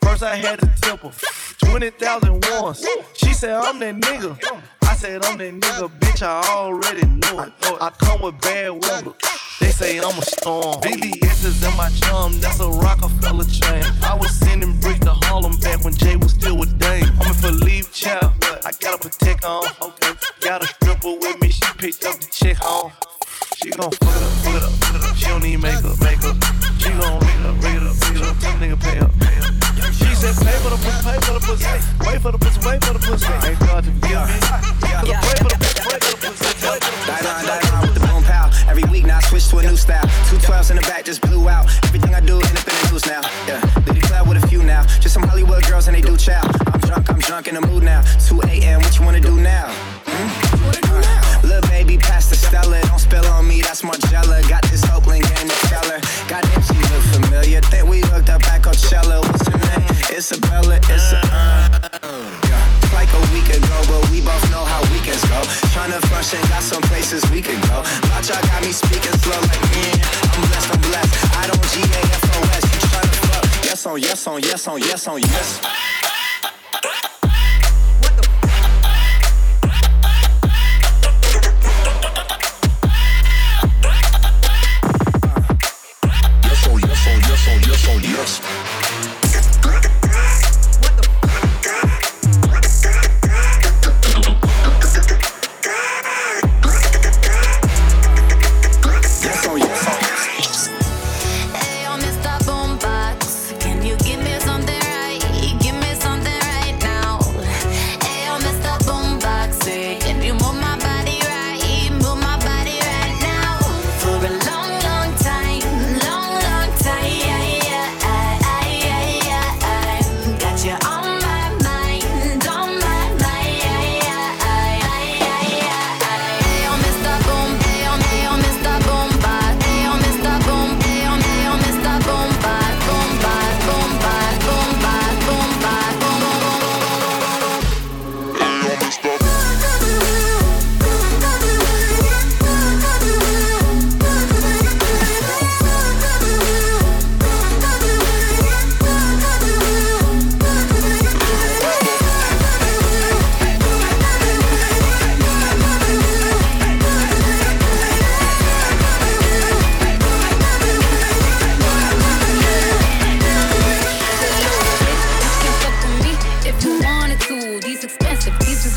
First I had tip her. 20,000 once. She said, I'm that nigga. I said, I'm that nigga, bitch, I already know it. I come with bad weather. They say I'm a storm. VVS is in my chum, that's a Rockefeller chain. I was sending bricks to Harlem back when Jay was still with Dame. I'm in for leave child. I got a protect on. Got a stripper with me, she picked up the chick home. She gon' fuck it up, fuck it up, fuck it up. She don't need makeup, makeup. She gon' rig it up, rig it up, rig it up. Tell nigga pay up, pay up. She said pay for the pussy, pay for the pussy. Wait for the pussy, wait for the pussy. Ain't God to forgive me. Cause I pray for the pussy, pray for the pussy. Die line, die line with the boom pow. Every week now I switch to a new style. Two twelves in the back just blew out. Everything I do end up in the news now. Yeah, Diddy club with a few now. Just some Hollywood girls and they do chow. I'm drunk, I'm drunk in the mood now. 2 a.m. What you wanna do now? Hmm? Little baby, pass the Stella. Don't spill on me, that's Margella. Got this Oakland game to tell her. Goddamn, she look familiar. Think we hooked up at Coachella. What's her name? Isabella, it's a uh. yeah. Like a week ago, but we both know how weekends go. Tryna function, got some places we could go. Watch, I got me speaking slow like, man, I'm blessed, I'm blessed. I don't G-A-F-O-S, you tryna fuck. Yes on, yes on, yes on, yes on. Yes,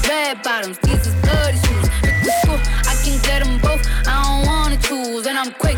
red bottoms, these is bloody shoes. I can get them both. I don't wanna choose, and I'm quick.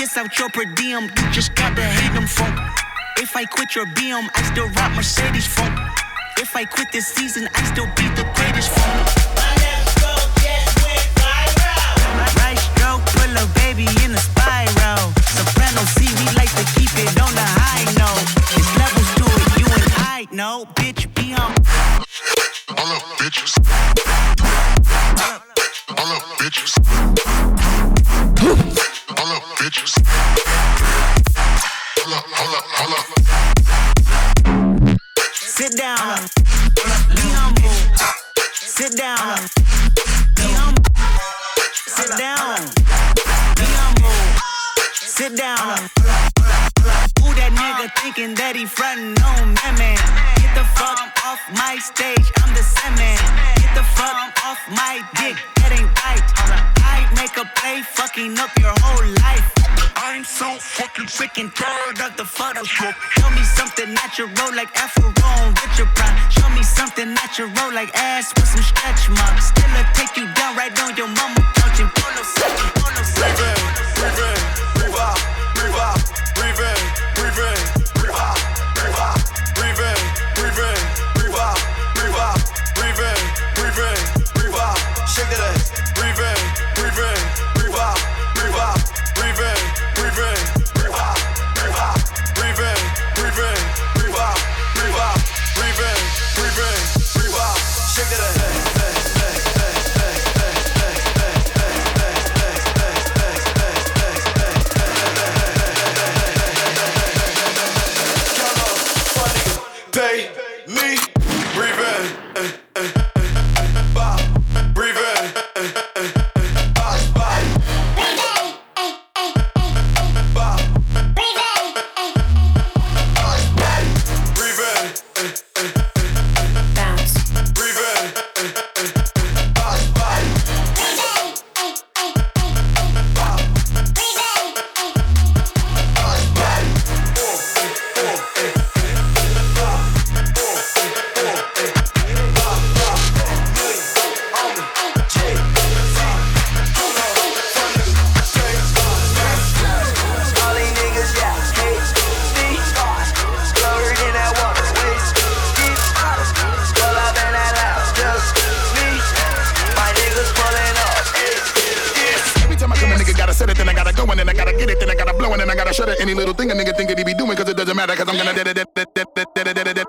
Kiss out your per diem, you just gotta hate them. If I quit your BM, I still rock Mercedes phone. If I quit this season, I still be the greatest phone. Right pull a baby in a spiral. Soprano C, we like to keep it on the high note. It's levels to it, you and I know. Bitch, be um, on. All up, bitches. All up, bitches. Sit down. Be humble. Sit down. Be humble. Sit down. Be humble. Sit down. Who that nigga thinking that he frontin' on man, man? Get the fuck off my stage, I'm the same man. Get the fuck off my dick, that ain't right. I make a play, fucking up your whole life. I'm so fucking sick and tired of the Photoshop. Show me something natural like Afro on Richard Prime. Show me something natural like ass with some stretch marks. Still i take you down right on your mama couch and pull no second, pull no second. Breathe in, breathe in, breathe out, breathe out, breathe in, breathe it. Any little thing a nigga think that he be doing, cause it doesn't matter, cause I'm gonna.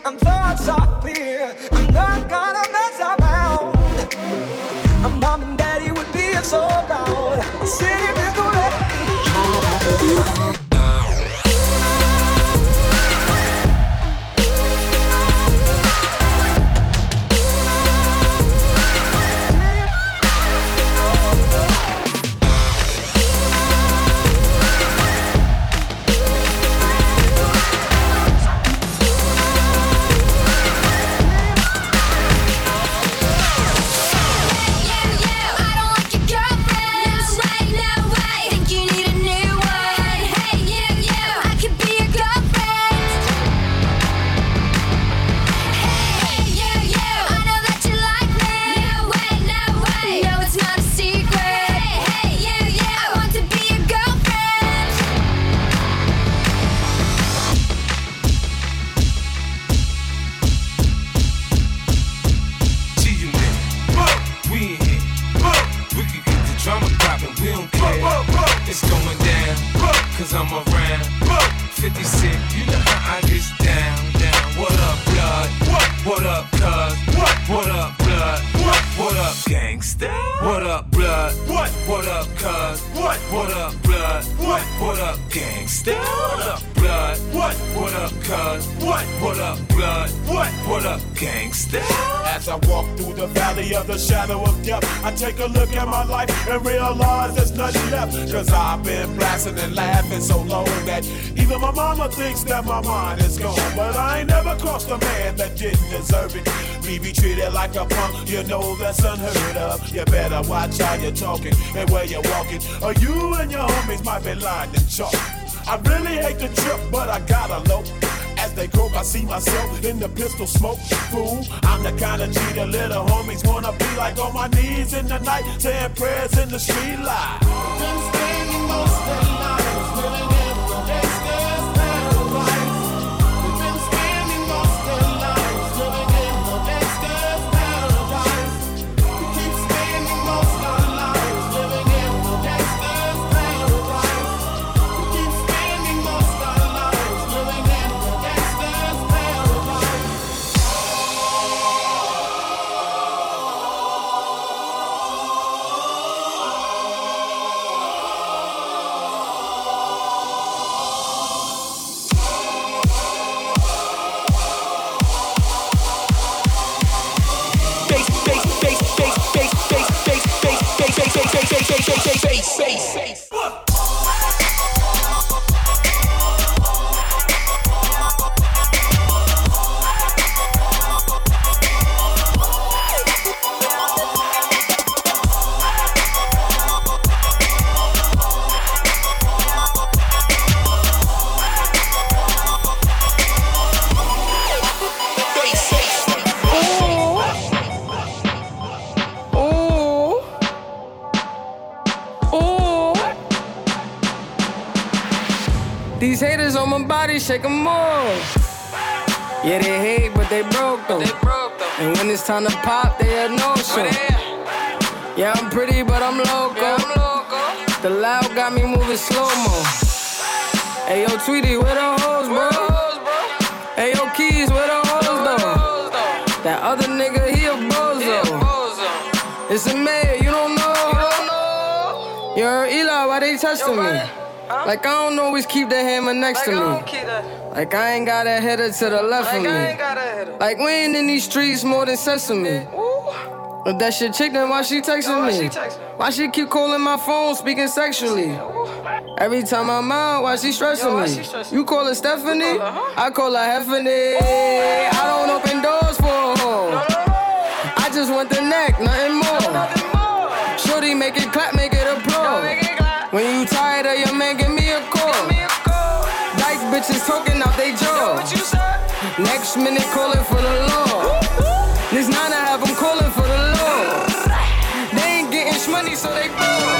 Heart is thinks that my mind is gone. But I ain't never crossed a man that didn't deserve it. Me be treated like a punk, you know that's unheard of. You better watch how you're talking and where you're walking, or you and your homies might be lined in chalk. I really hate the trip, but I gotta low. As they croak, I see myself in the pistol smoke. Fool, I'm the kind of G the little homies wanna be like on my knees in the night, saying prayers in the street light. Been spending most of face. Shake them off. Yeah, they hate, but they broke them. And when it's time to pop, they had no show. Yeah, I'm pretty, but I'm loco. The loud got me moving slow mo. Hey, yo, Tweety, where the hoes, bro? Hey, yo, Keys, where the hoes, though? That other nigga, he a bozo. It's a mayor, you don't know? Heard Eli, why they testing me? Like I don't always keep the hammer next like to me. Like I ain't got a header to the left like of me. Like we ain't in these streets more than sesame. But that shit chick, then why she texting me? Why she keep calling my phone, speaking sexually? Every time I'm out, why she stressing me? You call her Stephanie, I call her Heffany. I don't open doors for her. I just want the neck, nothing more. Shorty, make it clap, last minute calling for the law. This nine I have them calling for the law. They ain't getting money, so they ball.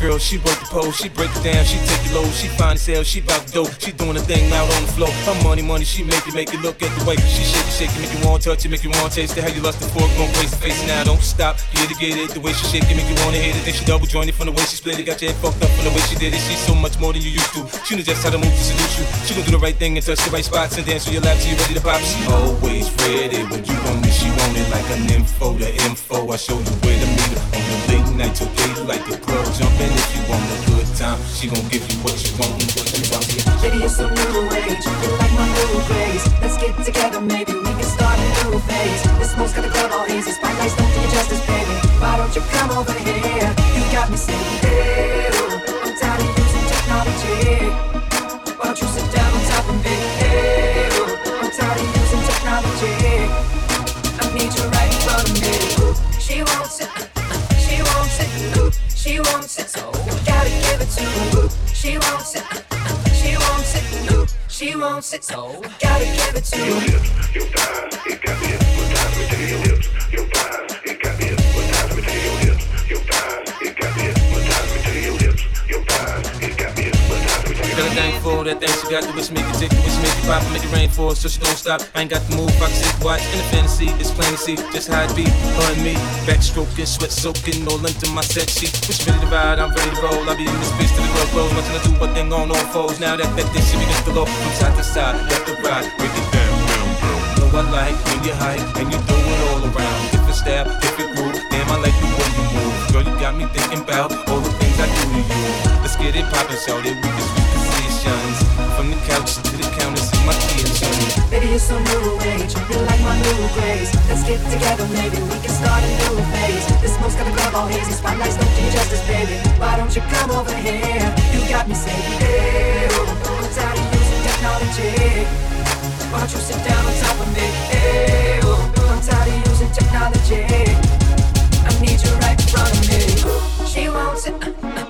Girl, she work the pole, she break it down, she take it low, she find sell, she bout dope, she doing a thing out on the floor. Her money, money, she make it, make it look at the way she shake it, shake it, make you want to touch it, make you want to taste it. How you lustin' for it, gon' face to face now, don't stop, get it, get it. The way she shake it, make you wanna hit it. Then she double joint it from the way she split it, got your head fucked up from the way she did it. She's so much more than you used to. She knows just how to move to seduce you. She gon' do the right thing and touch the right spots and dance on your lap till you ready to pop. She always ready when you want it, she want it like an info, the info. I show you where to meet her late night till daylight. The club jumping if you want a good time. She gon' give you what you want and what you want. Baby, it's a new age. Like my new craze. Let's get together, maybe we can start a new phase. This smoke's got the club all hazy. Spotlights don't do justice, baby. Why don't you come over here? You got me saying, hey, I'm tired of using technology. Wants it. So gotta give it to her. Your hips, your thighs, it got me hypnotized. Let you, your hips, your hypnotized. Let me tell you, Got that the wish make it tick, the wish make it pop, make it rain for her, so she don't stop. I ain't got the move, I can sit, watch in the fantasy. It's plain to see just how it be. And me, backstroking, sweat soaking, all into my set sheet. Which ready to ride, I'm ready to roll. I be in this bitch till the club close, watching her do what thing on all foes. Now that that thing she begins to go from side to side, left to right, break it down. Know I like when you hype and you throw it all around. Different style, different groove, damn I like the way you move. Girl, you got me thinking about all the things I do to you. Let's get it poppin', shout it, we can positions. From the couch to the counters in my kitchen. Baby, it's a new age. You like my new craze. Let's get together, maybe we can start a new phase. This smoke's got the club all hazy. Spotlights don't do justice, baby. Why don't you come over here? You got me saying, hey, I'm tired of using technology. Why don't you sit down on top of me? Hey, I'm tired of using technology. I need you right in front of me. She wants it. Uh, uh,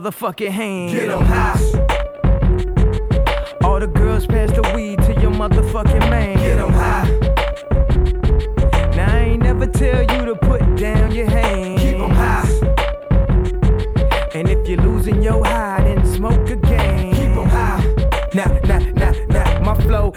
motherfucking hands. Get 'em high. All the girls pass the weed to your motherfucking man. Get 'em high. Now I ain't never tell you to put down your hands. Keep 'em high. And if you're losing your high, then smoke again.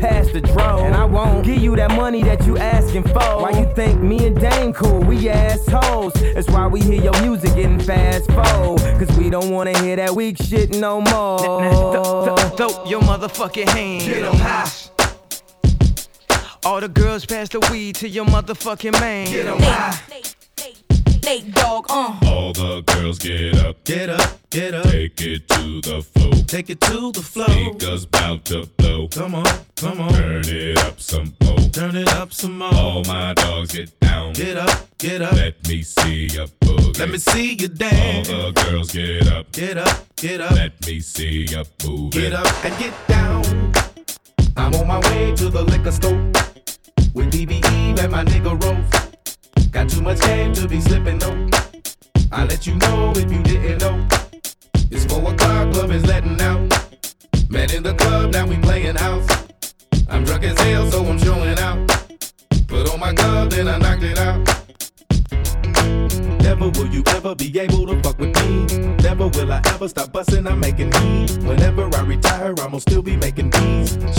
past the dro. And I won't give you that money that you asking for. Why you think me and Dame cool? We assholes. That's why we hear your music getting fast forward. Cause we don't wanna hear that weak shit no more. Throw your motherfucking hands. Get 'em high. All the girls pass the weed to your motherfucking man. Get 'em high. Nate Dogg, uh. All the girls get up, get up, get up. Take it to the floor, take it to the floor. Speakers bout to blow. Come on, come on. Turn it up some more, turn it up some more. All my dogs get down, get up, get up. Let me see you boogie. Let me see you dance. All the girls get up, get up, get up. Let me see you move. Get up and get down. I'm on my way to the liquor store with DBE and my nigga Rose. Got too much game to be slipping though. I let you know if you didn't know. It's four o'clock, club is letting out. Met in the club, now we playing house. I'm drunk as hell, so I'm showing out. Put on my glove, then I knocked it out. Never will you ever be able to fuck with me. Never will I ever stop busting, I'm making heat. Whenever I retire, I'ma still be making beats.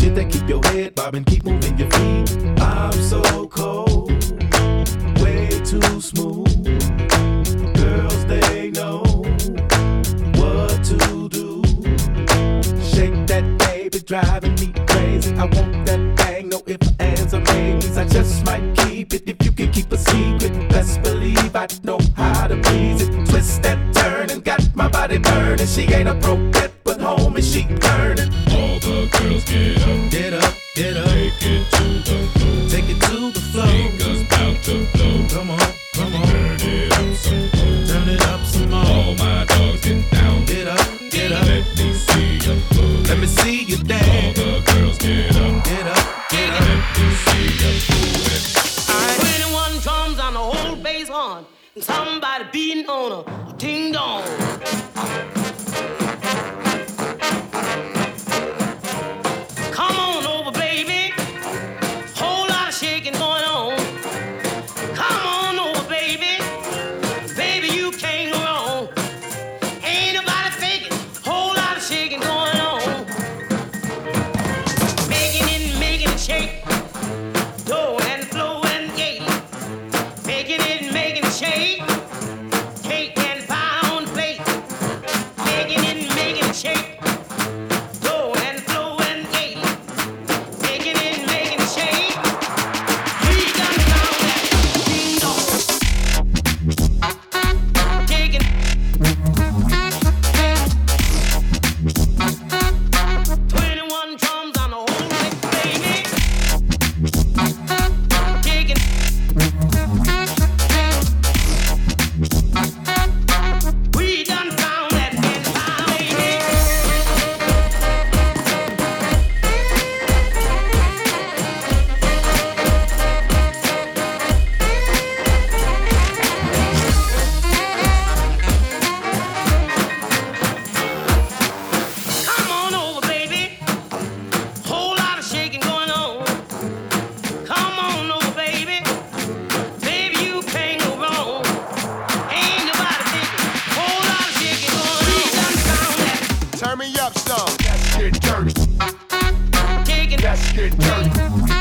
Mm-hmm.